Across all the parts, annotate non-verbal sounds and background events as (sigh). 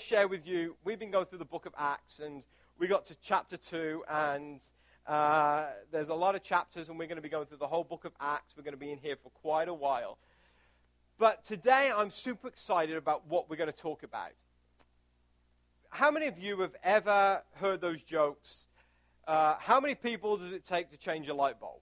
share with you. We've been going through the book of Acts, and we got to chapter 2, and uh, there's a lot of chapters, and we're going to be going through the whole book of Acts. We're going to be in here for quite a while. But today, I'm super excited about what we're going to talk about. How many of you have ever heard those jokes? Uh, how many people does it take to change a light bulb?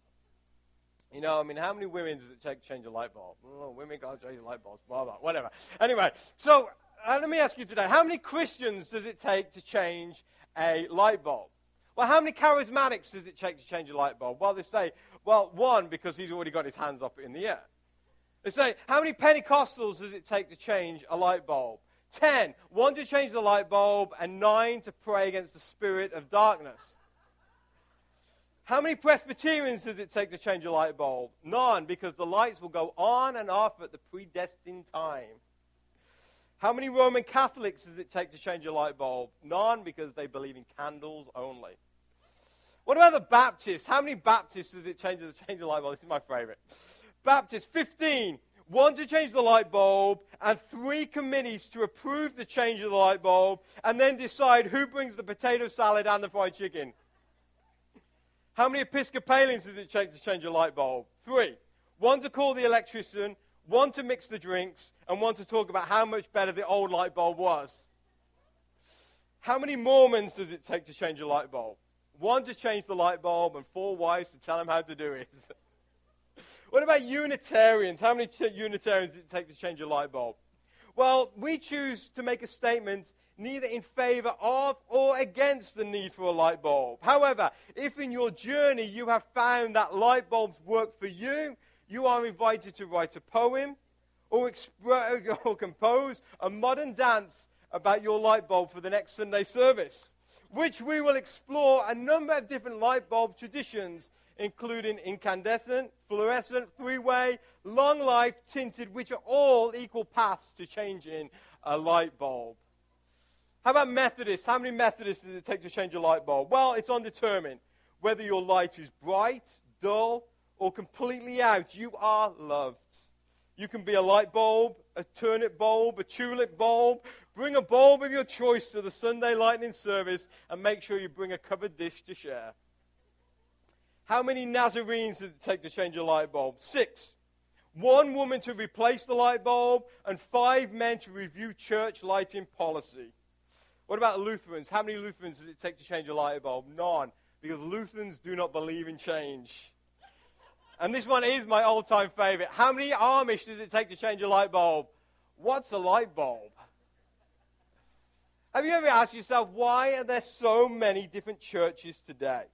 You know, I mean, how many women does it take to change a light bulb? Oh, women can't change light bulbs, blah, blah, whatever. Anyway, so uh, let me ask you today how many Christians does it take to change a light bulb? Well, how many charismatics does it take to change a light bulb? Well, they say, well, one, because he's already got his hands up in the air. They say, how many Pentecostals does it take to change a light bulb? Ten. One to change the light bulb, and nine to pray against the spirit of darkness. How many Presbyterians does it take to change a light bulb? None, because the lights will go on and off at the predestined time. How many Roman Catholics does it take to change a light bulb? None, because they believe in candles only. What about the Baptists? How many Baptists does it change to change a light bulb? This is my favorite. Baptists, 15. One to change the light bulb, and three committees to approve the change of the light bulb, and then decide who brings the potato salad and the fried chicken. How many Episcopalians does it take to change a light bulb? Three. One to call the electrician, one to mix the drinks, and one to talk about how much better the old light bulb was. How many Mormons does it take to change a light bulb? One to change the light bulb, and four wives to tell him how to do it. (laughs) what about Unitarians? How many Unitarians does it take to change a light bulb? Well, we choose to make a statement neither in favor of or against the need for a light bulb. However, if in your journey you have found that light bulbs work for you, you are invited to write a poem or, exp- (laughs) or compose a modern dance about your light bulb for the next Sunday service, which we will explore a number of different light bulb traditions, including incandescent, fluorescent, three way, long life, tinted, which are all equal paths to changing a light bulb. How about Methodists? How many Methodists does it take to change a light bulb? Well, it's undetermined. Whether your light is bright, dull, or completely out, you are loved. You can be a light bulb, a turnip bulb, a tulip bulb. Bring a bulb of your choice to the Sunday lightning service and make sure you bring a covered dish to share. How many Nazarenes does it take to change a light bulb? Six. One woman to replace the light bulb, and five men to review church lighting policy. What about Lutherans? How many Lutherans does it take to change a light bulb? None, because Lutherans do not believe in change. And this one is my all time favorite. How many Amish does it take to change a light bulb? What's a light bulb? Have you ever asked yourself, why are there so many different churches today?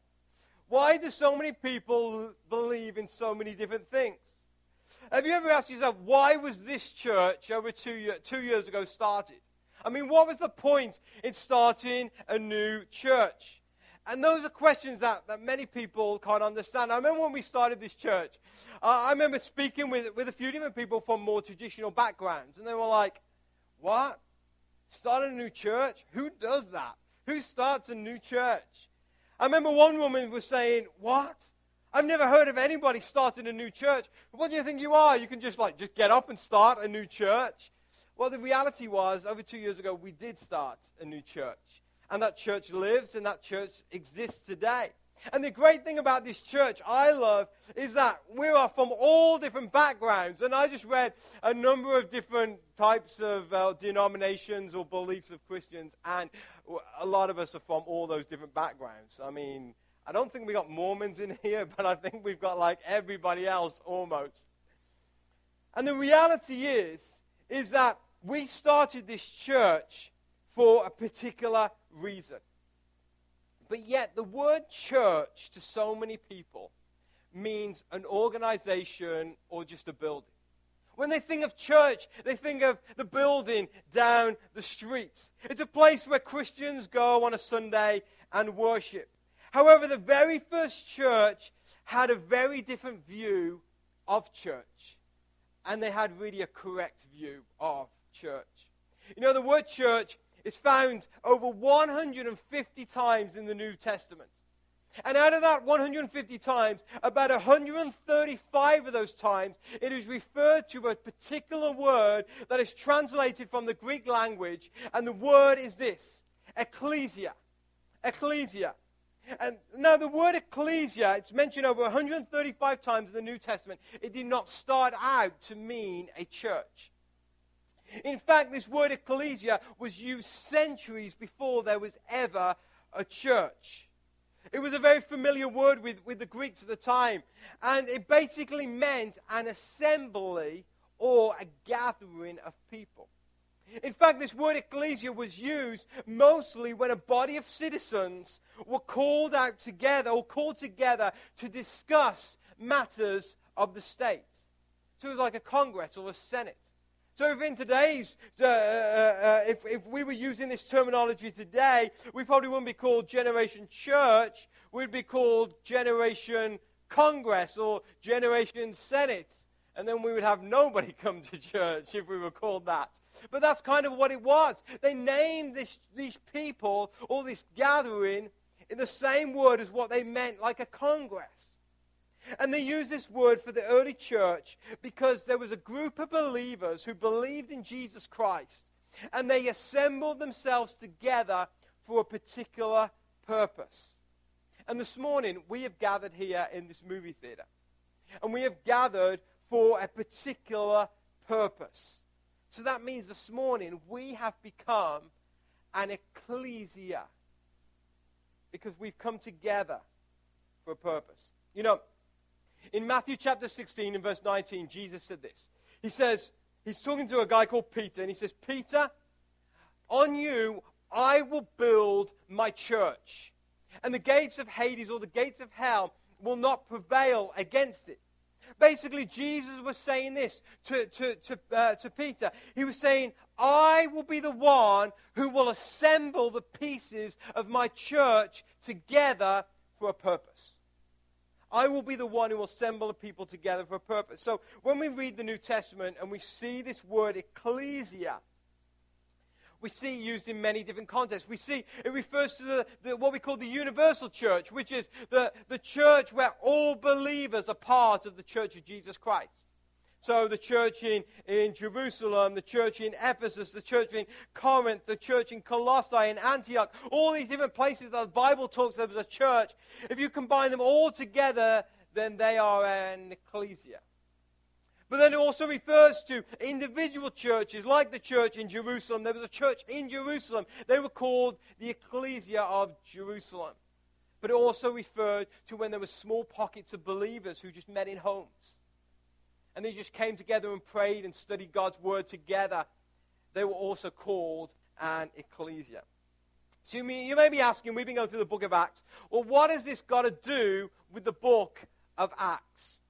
Why do so many people believe in so many different things? Have you ever asked yourself, why was this church over two, year, two years ago started? I mean, what was the point in starting a new church? And those are questions that, that many people can't understand. I remember when we started this church, uh, I remember speaking with, with a few different people from more traditional backgrounds, and they were like, What? Start a new church? Who does that? Who starts a new church? I remember one woman was saying, What? I've never heard of anybody starting a new church. What do you think you are? You can just like just get up and start a new church. Well, the reality was, over two years ago, we did start a new church. And that church lives and that church exists today. And the great thing about this church I love is that we are from all different backgrounds. And I just read a number of different types of uh, denominations or beliefs of Christians. And a lot of us are from all those different backgrounds. I mean, I don't think we got Mormons in (laughs) here, but I think we've got like everybody else almost. And the reality is, is that we started this church for a particular reason. But yet, the word church to so many people means an organization or just a building. When they think of church, they think of the building down the street. It's a place where Christians go on a Sunday and worship. However, the very first church had a very different view of church. And they had really a correct view of church. You know, the word church is found over 150 times in the New Testament. And out of that 150 times, about 135 of those times, it is referred to a particular word that is translated from the Greek language, and the word is this ecclesia. Ecclesia. And now the word ecclesia, it's mentioned over 135 times in the New Testament. It did not start out to mean a church. In fact, this word ecclesia was used centuries before there was ever a church. It was a very familiar word with, with the Greeks at the time. And it basically meant an assembly or a gathering of people. In fact, this word ecclesia was used mostly when a body of citizens were called out together or called together to discuss matters of the state. So it was like a congress or a senate. So if in today's, uh, uh, uh, if, if we were using this terminology today, we probably wouldn't be called Generation Church. We'd be called Generation Congress or Generation Senate. And then we would have nobody (laughs) come to church if we were called that. But that's kind of what it was. They named this, these people or this gathering in the same word as what they meant, like a congress. And they use this word for the early church because there was a group of believers who believed in Jesus Christ and they assembled themselves together for a particular purpose. And this morning, we have gathered here in this movie theater. And we have gathered for a particular purpose. So that means this morning, we have become an ecclesia because we've come together for a purpose. You know, in Matthew chapter 16 and verse 19, Jesus said this. He says, he's talking to a guy called Peter, and he says, Peter, on you I will build my church. And the gates of Hades or the gates of hell will not prevail against it. Basically, Jesus was saying this to, to, to, uh, to Peter. He was saying, I will be the one who will assemble the pieces of my church together for a purpose. I will be the one who will assemble the people together for a purpose. So when we read the New Testament and we see this word ecclesia, we see it used in many different contexts. We see it refers to the, the, what we call the universal church, which is the, the church where all believers are part of the church of Jesus Christ. So the church in, in Jerusalem, the church in Ephesus, the church in Corinth, the church in Colossae, in Antioch, all these different places that the Bible talks of as a church, if you combine them all together, then they are an ecclesia. But then it also refers to individual churches, like the church in Jerusalem. There was a church in Jerusalem. They were called the Ecclesia of Jerusalem. But it also referred to when there were small pockets of believers who just met in homes and they just came together and prayed and studied God's word together, they were also called an ecclesia. So you may, be asking, we've been going through the book of Acts, well, what has this got to do with the book of Acts?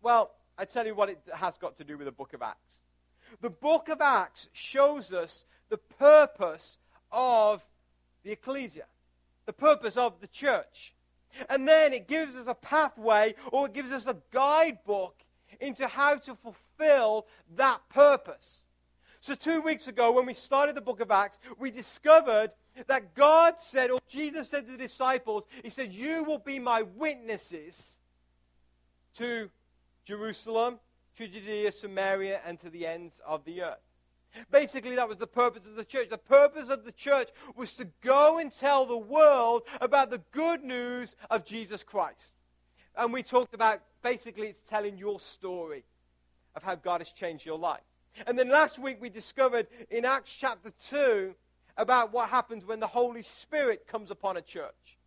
Well, I tell you what it has got to do with the book of Acts. The book of Acts shows us the purpose of the ecclesia, the purpose of the church. And then it gives us a pathway or it gives us a guidebook into how to fulfill that purpose. So, two weeks ago, when we started the book of Acts, we discovered that God said, or Jesus said to the disciples, He said, You will be my witnesses to Jerusalem, to Judea, Samaria, and to the ends of the earth. Basically, that was the purpose of the church. The purpose of the church was to go and tell the world about the good news of Jesus Christ. And we talked about basically it's telling your story of how God has changed your life. And then last week we discovered in Acts chapter 2 about what happens when the Holy Spirit comes upon a church.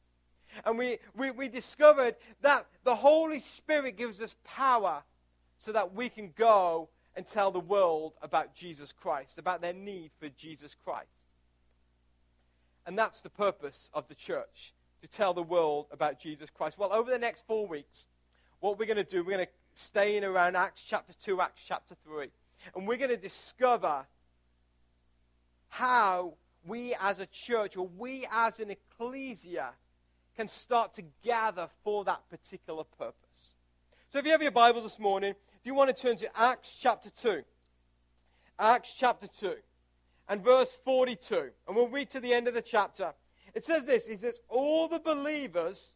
And we, we, we discovered that the Holy Spirit gives us power so that we can go and tell the world about Jesus Christ, about their need for Jesus Christ. And that's the purpose of the church to tell the world about Jesus Christ? Well, over the next four weeks, what we're going to do, we're going to stay in around Acts chapter 2, Acts chapter 3. And we're going to discover how we as a church or we as an ecclesia can start to gather for that particular purpose. So if you have your Bible this morning, if you want to turn to Acts chapter 2, Acts chapter 2, and verse 42, and we'll read to the end of the chapter. It says this It says, All the believers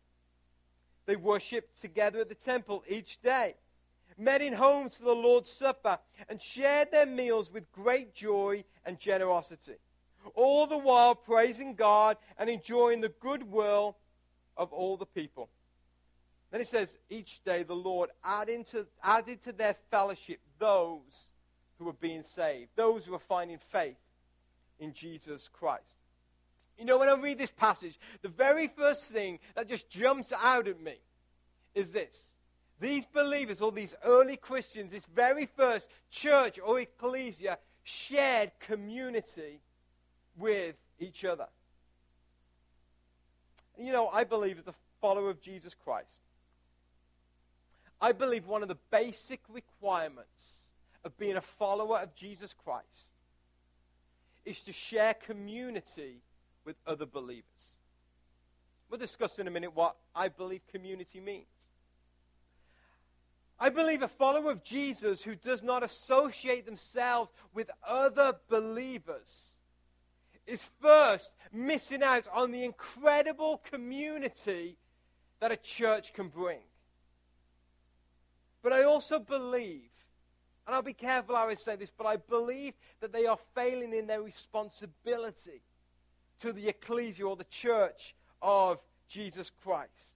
They worshipped together at the temple each day, met in homes for the Lord's Supper, and shared their meals with great joy and generosity, all the while praising God and enjoying the goodwill of all the people. Then it says, each day the Lord added to, added to their fellowship those who were being saved, those who were finding faith in Jesus Christ. You know, when I read this passage, the very first thing that just jumps out at me is this. These believers, or these early Christians, this very first church or ecclesia, shared community with each other. You know, I believe as a follower of Jesus Christ, I believe one of the basic requirements of being a follower of Jesus Christ is to share community with other believers. We'll discuss in a minute what I believe community means. I believe a follower of Jesus who does not associate themselves with other believers is first missing out on the incredible community that a church can bring. But I also believe, and I'll be careful how I say this, but I believe that they are failing in their responsibility to the ecclesia or the church of Jesus Christ.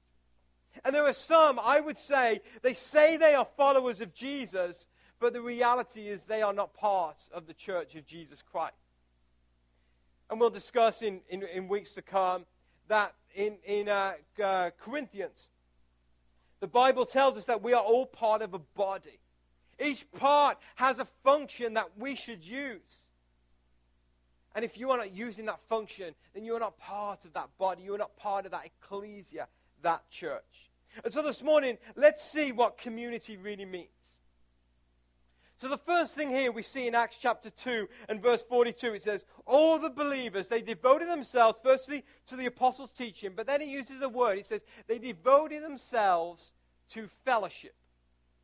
And there are some, I would say, they say they are followers of Jesus, but the reality is they are not part of the church of Jesus Christ. And we'll discuss in, in, in weeks to come that in, in uh, uh, Corinthians, the Bible tells us that we are all part of a body. Each part has a function that we should use. And if you are not using that function, then you are not part of that body. You are not part of that ecclesia, that church. And so this morning, let's see what community really means. So the first thing here we see in Acts chapter 2 and verse 42, it says, All the believers, they devoted themselves firstly to the apostles' teaching, but then it uses a word. It says, they devoted themselves to fellowship.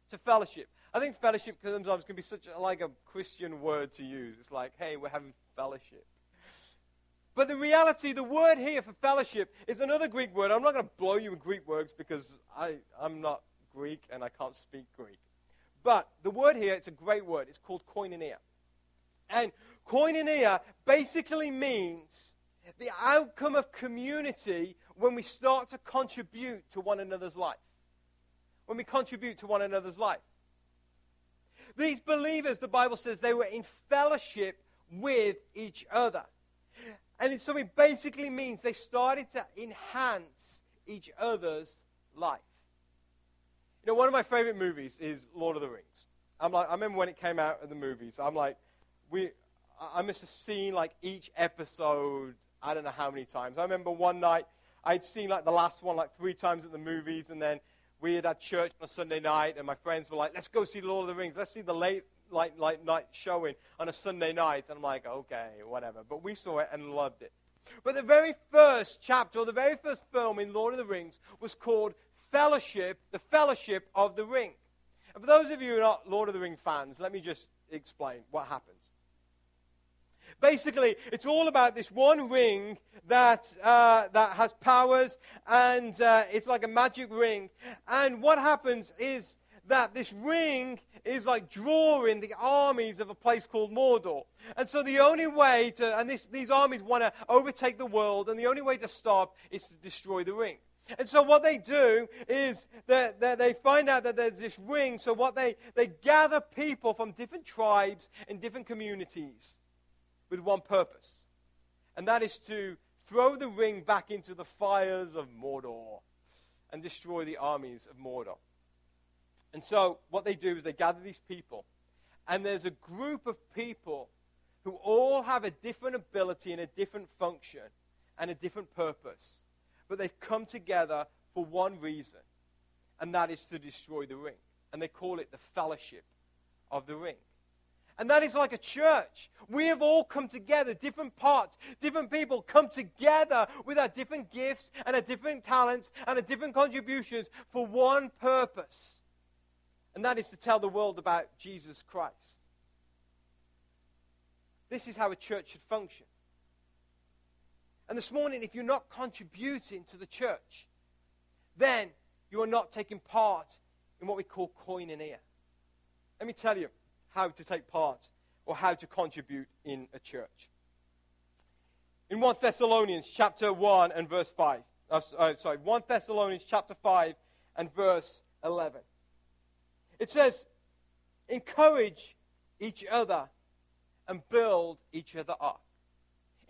To fellowship. I think fellowship sometimes can be such a, like a Christian word to use. It's like, hey, we're having fellowship. But the reality, the word here for fellowship is another Greek word. I'm not going to blow you with Greek words because I, I'm not Greek and I can't speak Greek. But the word here, it's a great word. It's called koinonia. And koinonia basically means the outcome of community when we start to contribute to one another's life. When we contribute to one another's life. These believers, the Bible says, they were in fellowship with each other. And so it basically means they started to enhance each other's life. You know, one of my favorite movies is Lord of the Rings. I'm like, I remember when it came out in the movies. I'm like, we, I must have seen like each episode. I don't know how many times. I remember one night I'd seen like the last one like three times at the movies, and then we had had church on a Sunday night, and my friends were like, let's go see Lord of the Rings. Let's see the late, like, like night showing on a Sunday night. And I'm like, okay, whatever. But we saw it and loved it. But the very first chapter, or the very first film in Lord of the Rings, was called Fellowship, the Fellowship of the Ring. And for those of you who are not Lord of the Ring fans, let me just explain what happens. Basically, it's all about this one ring that, uh, that has powers, and uh, it's like a magic ring. And what happens is that this ring is like drawing the armies of a place called Mordor. And so the only way to, and this, these armies want to overtake the world, and the only way to stop is to destroy the ring. And so what they do is that, that they find out that there's this ring. So what they, they gather people from different tribes and different communities with one purpose, and that is to throw the ring back into the fires of Mordor and destroy the armies of Mordor. And so, what they do is they gather these people, and there's a group of people who all have a different ability and a different function and a different purpose. But they've come together for one reason, and that is to destroy the ring. And they call it the fellowship of the ring. And that is like a church. We have all come together, different parts, different people come together with our different gifts and our different talents and our different contributions for one purpose. And that is to tell the world about Jesus Christ. This is how a church should function. And this morning, if you're not contributing to the church, then you are not taking part in what we call koinonia. Let me tell you how to take part or how to contribute in a church. In 1 Thessalonians chapter 1 and verse 5, uh, uh, sorry, 1 Thessalonians chapter 5 and verse 11. It says, encourage each other and build each other up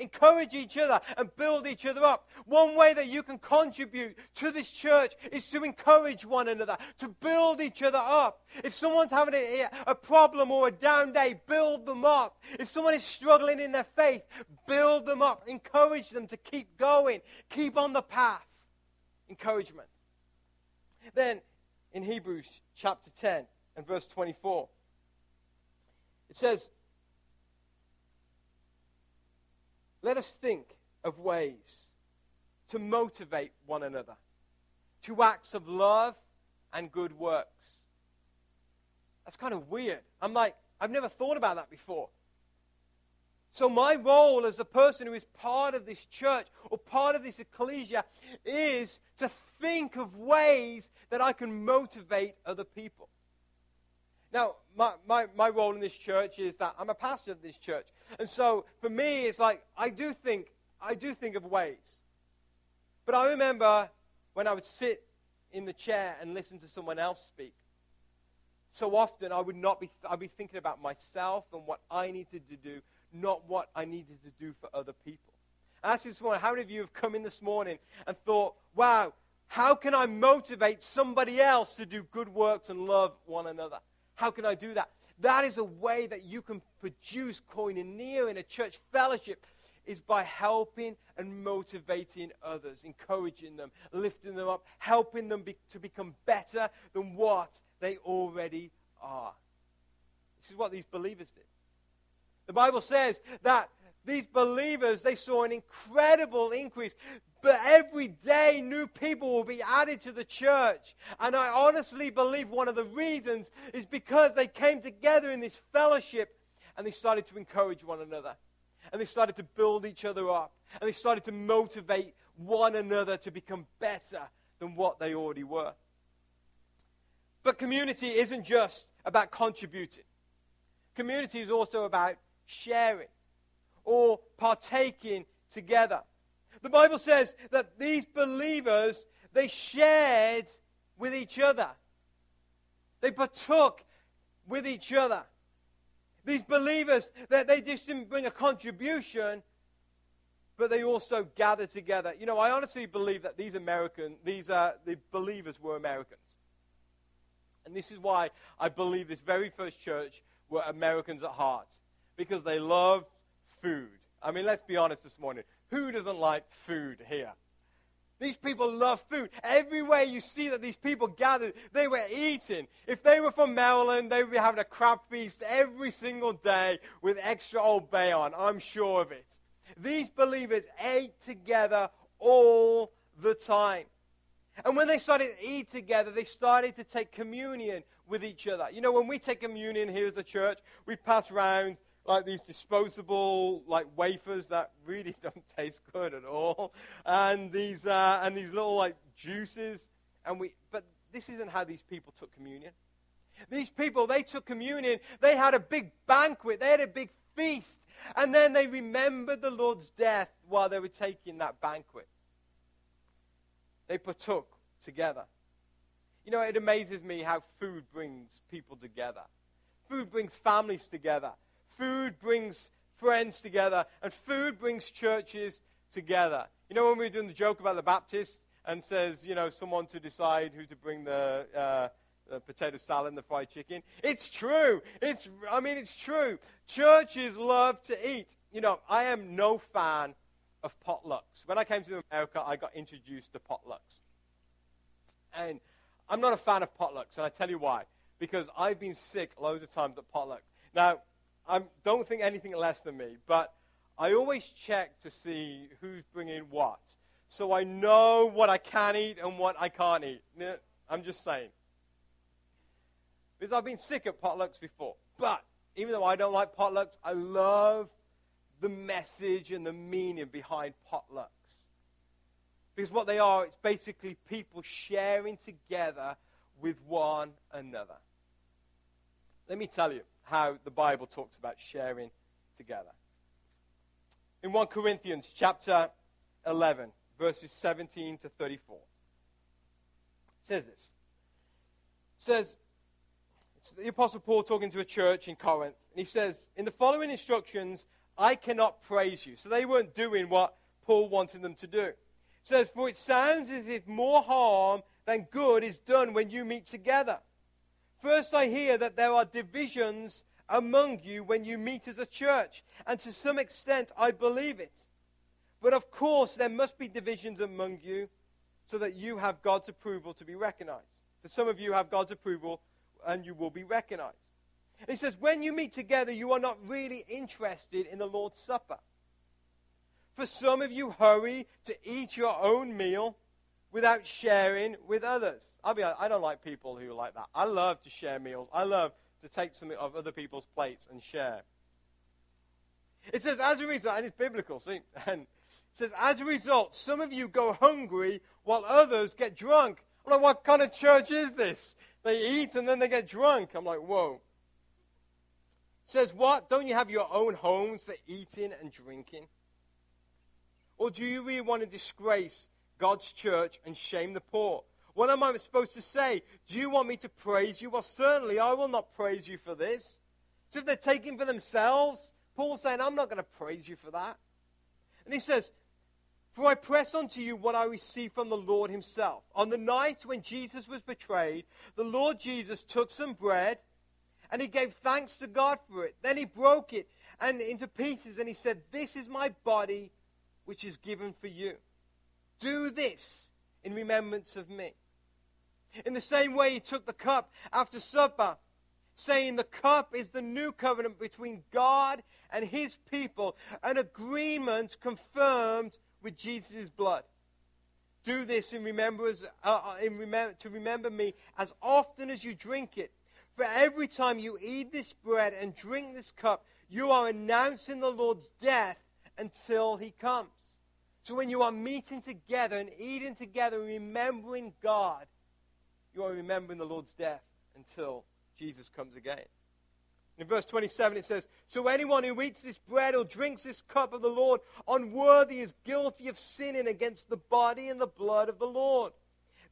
encourage each other and build each other up. One way that you can contribute to this church is to encourage one another, to build each other up. If someone's having a, a problem or a down day, build them up. If someone is struggling in their faith, build them up. Encourage them to keep going, keep on the path. Encouragement. Then in Hebrews chapter 10 and verse 24, it says, Let us think of ways to motivate one another to acts of love and good works. That's kind of weird. I'm like, I've never thought about that before. So, my role as a person who is part of this church or part of this ecclesia is to think of ways that I can motivate other people. Now, my, my, my role in this church is that I'm a pastor of this church. And so for me, it's like I do think, I do think of ways. But I remember when I would sit in the chair and listen to someone else speak. So often I would not be, I'd be thinking about myself and what I needed to do, not what I needed to do for other people. I asked you this morning, how many of you have come in this morning and thought, wow, how can I motivate somebody else to do good works and love one another? How can I do that? That is a way that you can produce koinonia in a church fellowship is by helping and motivating others, encouraging them, lifting them up, helping them be, to become better than what they already are. This is what these believers did. The Bible says that these believers, they saw an incredible increase. But every day, new people will be added to the church. And I honestly believe one of the reasons is because they came together in this fellowship and they started to encourage one another. And they started to build each other up. And they started to motivate one another to become better than what they already were. But community isn't just about contributing, community is also about sharing or partaking together. The Bible says that these believers, they shared with each other. They partook with each other. These believers, that they just didn't bring a contribution, but they also gathered together. You know, I honestly believe that these American, these uh, the believers were Americans. And this is why I believe this very first church were Americans at heart. Because they loved food. I mean, let's be honest this morning. Who doesn't like food here? These people love food. Everywhere you see that these people gathered, they were eating. If they were from Maryland, they would be having a crab feast every single day with extra Old Bay on. I'm sure of it. These believers ate together all the time. And when they started to eat together, they started to take communion with each other. You know, when we take communion here as a church, we pass around like these disposable like wafers that really (laughs) don't taste good at all, and these uh, and these little like juices, and we. But this isn't how these people took communion. These people they took communion. They had a big banquet. They had a big feast, and then they remembered the Lord's death while they were taking that banquet. They partook together. You know, it amazes me how food brings people together. Food brings families together. Food brings friends together, and food brings churches together. You know, when we were doing the joke about the Baptist and says, you know, someone to decide who to bring the, uh, the potato salad and the fried chicken. It's true. It's, I mean, it's true. Churches love to eat. You know, I am no fan of potlucks. When I came to America, I got introduced to potlucks. And I'm not a fan of potlucks, and I tell you why. Because I've been sick loads of times at potluck. Now, I don't think anything less than me, but I always check to see who's bringing what. So I know what I can eat and what I can't eat. I'm just saying. Because I've been sick at potlucks before. But even though I don't like potlucks, I love the message and the meaning behind potlucks. Because what they are, it's basically people sharing together with one another. Let me tell you how the Bible talks about sharing together. In 1 Corinthians chapter 11, verses 17 to 34, it says this. It says, it's the Apostle Paul talking to a church in Corinth, and he says, In the following instructions, I cannot praise you. So they weren't doing what Paul wanted them to do. It says, For it sounds as if more harm than good is done when you meet together. First, I hear that there are divisions among you when you meet as a church, and to some extent, I believe it. But of course, there must be divisions among you so that you have God's approval to be recognized. For some of you have God's approval, and you will be recognized. He says, when you meet together, you are not really interested in the Lord's Supper. For some of you, hurry to eat your own meal without sharing with others. I'll be I don't like people who are like that. I love to share meals. I love to take some of other people's plates and share. It says, as a result, and it's biblical, see, (laughs) and it says, as a result, some of you go hungry while others get drunk. I'm like, what kind of church is this? They eat and then they get drunk. I'm like, whoa says, What? Don't you have your own homes for eating and drinking? Or do you really want to disgrace God's church and shame the poor? What am I supposed to say? Do you want me to praise you? Well, certainly I will not praise you for this. So if they're taking for themselves, Paul's saying, I'm not going to praise you for that. And he says, For I press on to you what I received from the Lord himself. On the night when Jesus was betrayed, the Lord Jesus took some bread and he gave thanks to God for it. Then he broke it and into pieces and he said, This is my body which is given for you. Do this in remembrance of me. In the same way, he took the cup after supper, saying, The cup is the new covenant between God and his people, an agreement confirmed with Jesus' blood. Do this in remembrance, uh, uh in remem- to remember me as often as you drink it. For every time you eat this bread and drink this cup, you are announcing the Lord's death until he comes. So when you are meeting together and eating together, remembering God, you are remembering the Lord's death until Jesus comes again. In verse 27, it says, So anyone who eats this bread or drinks this cup of the Lord unworthy is guilty of sinning against the body and the blood of the Lord.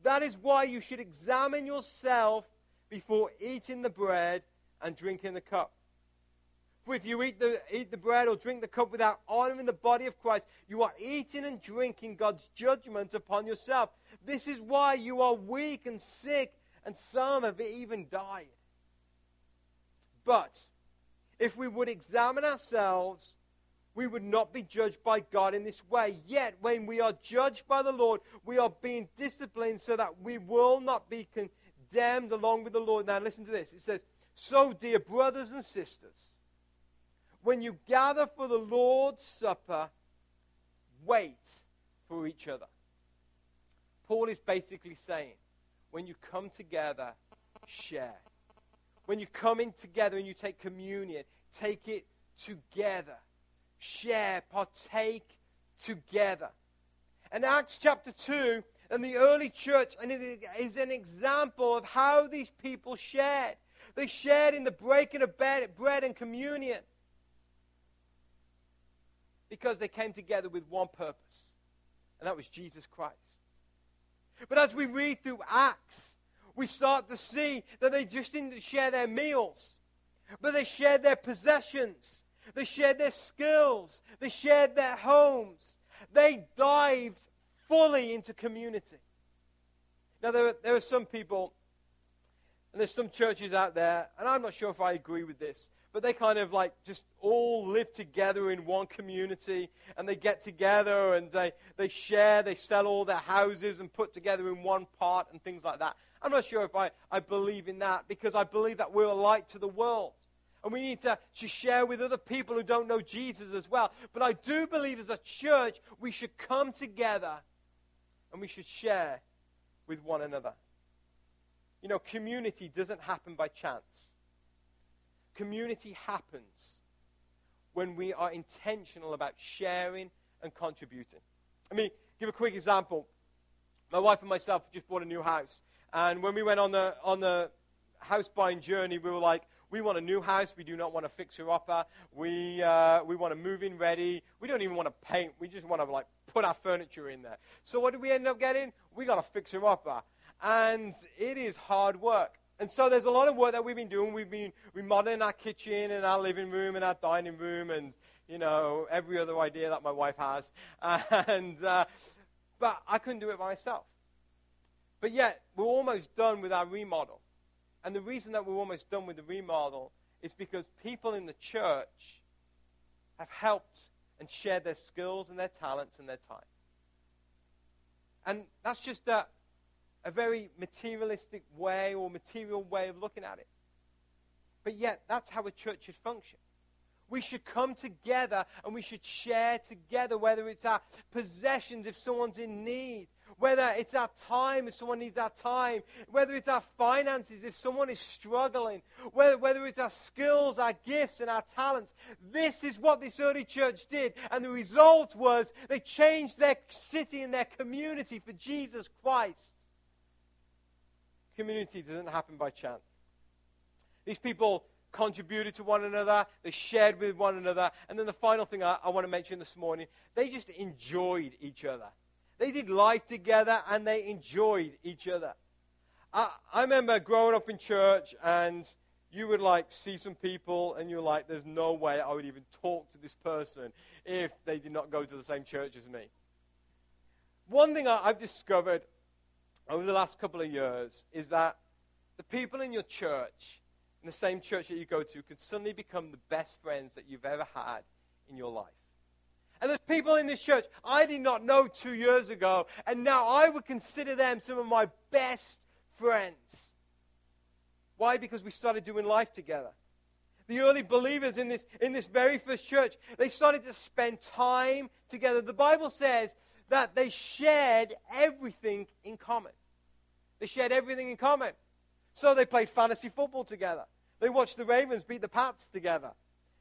That is why you should examine yourself before eating the bread and drinking the cup. For if you eat the, eat the bread or drink the cup without honoring the body of Christ, you are eating and drinking God's judgment upon yourself. This is why you are weak and sick, and some have even died. But if we would examine ourselves, we would not be judged by God in this way. Yet, when we are judged by the Lord, we are being disciplined so that we will not be condemned along with the Lord. Now, listen to this. It says, So, dear brothers and sisters, when you gather for the Lord's Supper, wait for each other. Paul is basically saying, when you come together, share. When you come in together and you take communion, take it together. Share, partake together. And Acts chapter 2 and the early church, and it is an example of how these people shared. They shared in the breaking of bread and communion because they came together with one purpose, and that was Jesus Christ. But as we read through Acts, we start to see that they just didn't share their meals, but they shared their possessions, they shared their skills, they shared their homes. They dived fully into community. Now, there are, there are some people, and there's some churches out there, and I'm not sure if I agree with this, but they kind of like just all live together in one community and they get together and they, they share, they sell all their houses and put together in one part and things like that. I'm not sure if I, I believe in that because I believe that we're a light to the world. And we need to, to share with other people who don't know Jesus as well. But I do believe as a church, we should come together and we should share with one another. You know, community doesn't happen by chance. Community happens when we are intentional about sharing and contributing. I mean, give a quick example. My wife and myself just bought a new house. And when we went on the, on the house buying journey, we were like, we want a new house. We do not want a fixer-upper. We, uh, we want a move-in ready. We don't even want to paint. We just want to like put our furniture in there. So what did we end up getting? We got a fixer-upper. And it is hard work. And so there's a lot of work that we've been doing. We've been remodeling our kitchen and our living room and our dining room and, you know, every other idea that my wife has. (laughs) And, uh, but I couldn't do it myself. But yet, we're almost done with our remodel. And the reason that we're almost done with the remodel is because people in the church have helped and shared their skills and their talents and their time. And that's just a, a very materialistic way or material way of looking at it. But yet, that's how a church should function. We should come together and we should share together, whether it's our possessions if someone's in need, whether it's our time if someone needs our time, whether it's our finances if someone is struggling, whether, whether it's our skills, our gifts, and our talents. This is what this early church did. And the result was they changed their city and their community for Jesus Christ. Community doesn't happen by chance. These people contributed to one another, they shared with one another. And then the final thing I, I want to mention this morning, they just enjoyed each other. They did life together and they enjoyed each other. I, I remember growing up in church and you would like see some people and you're like, there's no way I would even talk to this person if they did not go to the same church as me. One thing I, I've discovered over the last couple of years is that the people in your church, in the same church that you go to, can suddenly become the best friends that you've ever had in your life. And there's people in this church I did not know two years ago, and now I would consider them some of my best friends. Why? Because we started doing life together. The early believers in this, in this very first church, they started to spend time together. The Bible says that they shared everything in common. They shared everything in common. So they played fantasy football together. They watched the Ravens beat the Pats together.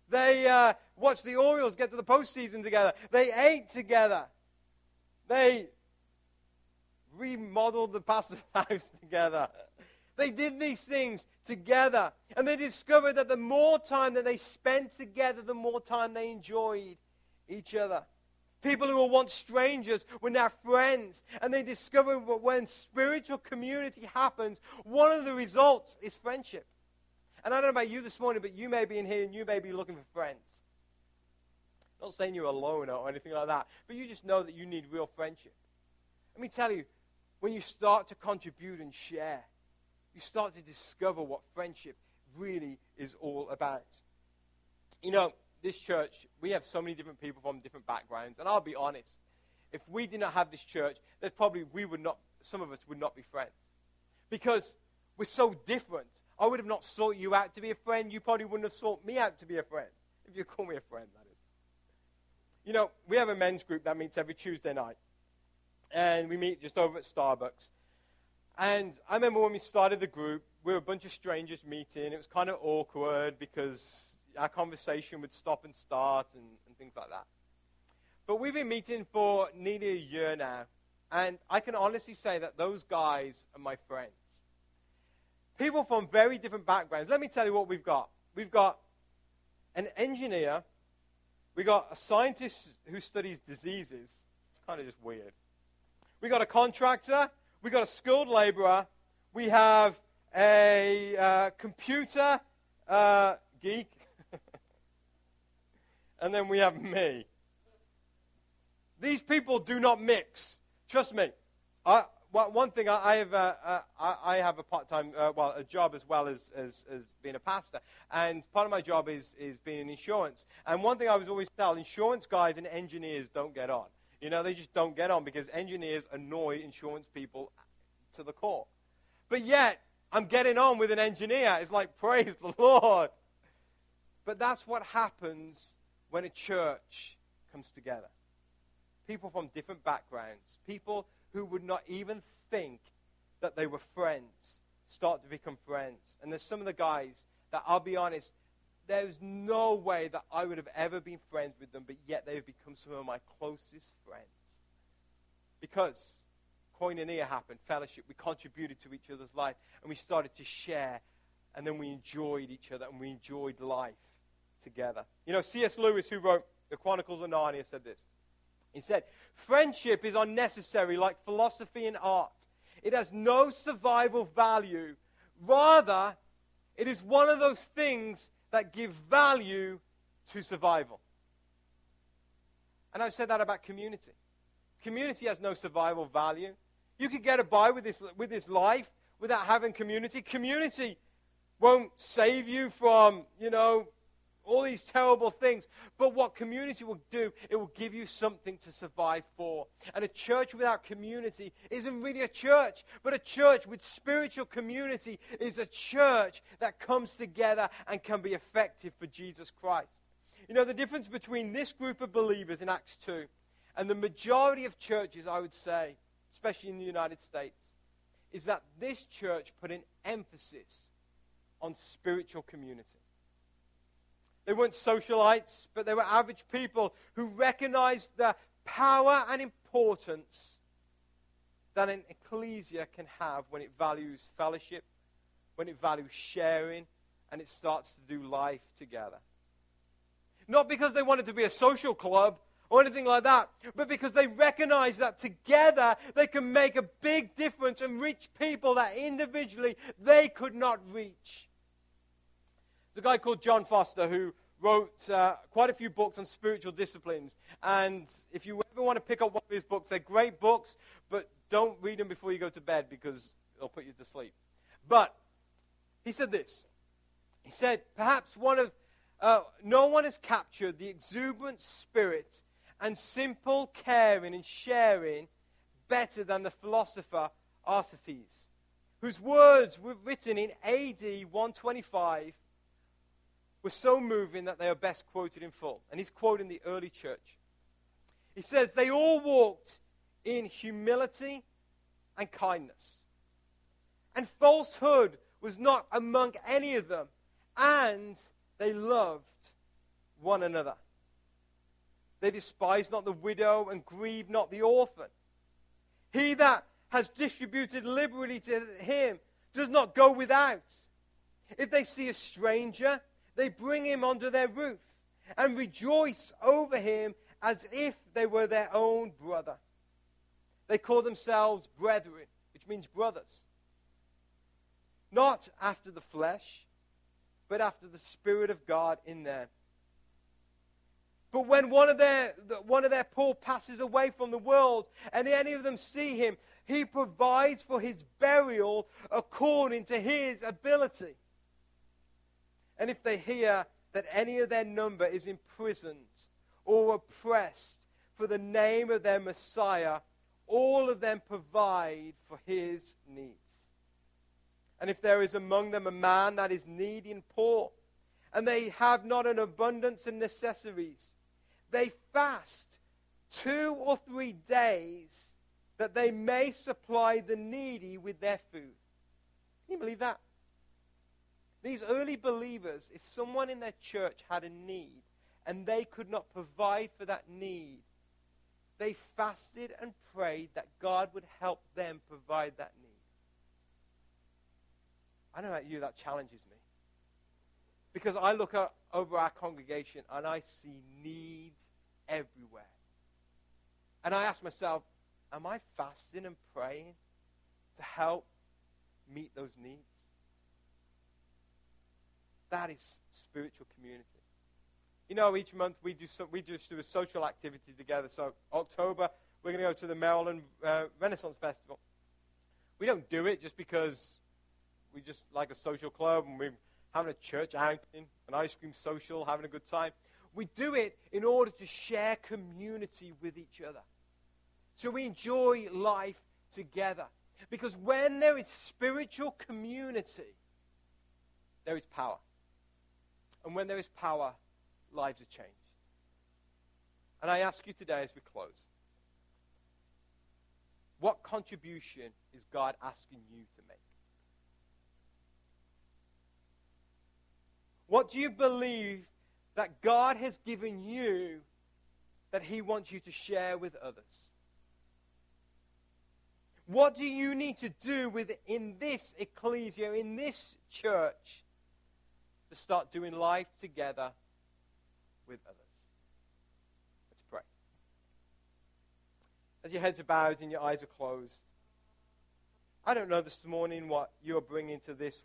They uh, watched the Orioles get to the postseason together. They ate together. They remodeled the pastor's (laughs) house together. They did these things together. And they discovered that the more time that they spent together, the more time they enjoyed each other. People who were once strangers were now friends. And they discovered that when spiritual community happens, one of the results is friendship. And I don't know about you this morning, but you may be in here and you may be looking for friends. Not saying you're alone or anything like that, but you just know that you need real friendship. Let me tell you, when you start to contribute and share, you start to discover what friendship really is all about. You know, this church, we have so many different people from different backgrounds, and I'll be honest, if we did not have this church, then probably we would not, some of us would not be friends. Because we're so different. I would have not sought you out to be a friend. You probably wouldn't have sought me out to be a friend. If you call me a friend, that is. You know, we have a men's group that meets every Tuesday night. And we meet just over at Starbucks. And I remember when we started the group, we were a bunch of strangers meeting. It was kind of awkward because our conversation would stop and start and, and things like that. But we've been meeting for nearly a year now. And I can honestly say that those guys are my friends people from very different backgrounds. Let me tell you what we've got. We've got an engineer, we've got a scientist who studies diseases. It's kind of just weird. We've got a contractor, we've got a skilled laborer, we have a uh, computer uh, geek, and then we have me. These people do not mix. Trust me. I, one thing I, have, uh, uh, I, have a part-time, uh, well, a job as well as, as, as being a pastor, and part of my job is is being in insurance. And one thing I was always told: insurance guys and engineers don't get on. You know, they just don't get on because engineers annoy insurance people to the core. But yet, I'm getting on with an engineer. It's like (laughs) praise the Lord. But that's what happens when a church comes together. People from different backgrounds, people who would not even think that they were friends start to become friends. And there's some of the guys that I'll be honest, there's no way that I would have ever been friends with them, but yet they've become some of my closest friends. Because koinonia happened, fellowship, we contributed to each other's life, and we started to share, and then we enjoyed each other, and we enjoyed life together. You know, C.S. Lewis, who wrote The Chronicles of Narnia, said this. He said, Friendship is unnecessary like philosophy and art. It has no survival value. Rather, it is one of those things that give value to survival. And I've said that about community. Community has no survival value. You could get by with this, with this life without having community. Community won't save you from, you know, all these terrible things. But what community will do, it will give you something to survive for. And a church without community isn't really a church, but a church with spiritual community is a church that comes together and can be effective for Jesus Christ. You know, the difference between this group of believers in Acts 2 and the majority of churches, I would say, especially in the United States, is that this church put an emphasis on spiritual community. They weren't socialites, but they were average people who recognized the power and importance that an ecclesia can have when it values fellowship, when it values sharing, and it starts to do life together. Not because they wanted to be a social club or anything like that, but because they recognized that together they can make a big difference and reach people that individually they could not reach. There's a guy called John Foster who wrote uh, quite a few books on spiritual disciplines. And if you ever want to pick up one of his books, they're great books, but don't read them before you go to bed because it'll put you to sleep. But he said this. He said, perhaps one of, uh, no one has captured the exuberant spirit and simple caring and sharing better than the philosopher Aristides, whose words were written in AD 125 were so moving that they are best quoted in full. And he's quoting the early church. He says, They all walked in humility and kindness. And falsehood was not among any of them. And they loved one another. They despised not the widow and grieved not the orphan. He that has distributed liberally to him does not go without. If they see a stranger, they bring him under their roof and rejoice over him as if they were their own brother. They call themselves brethren, which means brothers. Not after the flesh, but after the Spirit of God in them. But when one of their, one of their poor passes away from the world and any of them see him, he provides for his burial according to his ability. And if they hear that any of their number is imprisoned or oppressed for the name of their Messiah, all of them provide for his needs. And if there is among them a man that is needy and poor, and they have not an abundance of necessaries, they fast two or three days that they may supply the needy with their food. Can you believe that? These early believers, if someone in their church had a need and they could not provide for that need, they fasted and prayed that God would help them provide that need. I don't know about you, that challenges me. Because I look at, over our congregation and I see needs everywhere. And I ask myself, am I fasting and praying to help meet those needs? That is spiritual community. You know, each month we do so, we just do a social activity together. So October we're going to go to the Maryland uh, Renaissance Festival, We don't do it just because we just like a social club and we're having a church outing, an ice cream social, having a good time. We do it in order to share community with each other. So we enjoy life together. Because when there is spiritual community, there is power. And when there is power, lives are changed. And I ask you today as we close what contribution is God asking you to make? What do you believe that God has given you that He wants you to share with others? What do you need to do with in this ecclesia, in this church, to start doing life together with others? Let's pray. As your heads are bowed and your eyes are closed, I don't know this morning what you're bringing to this.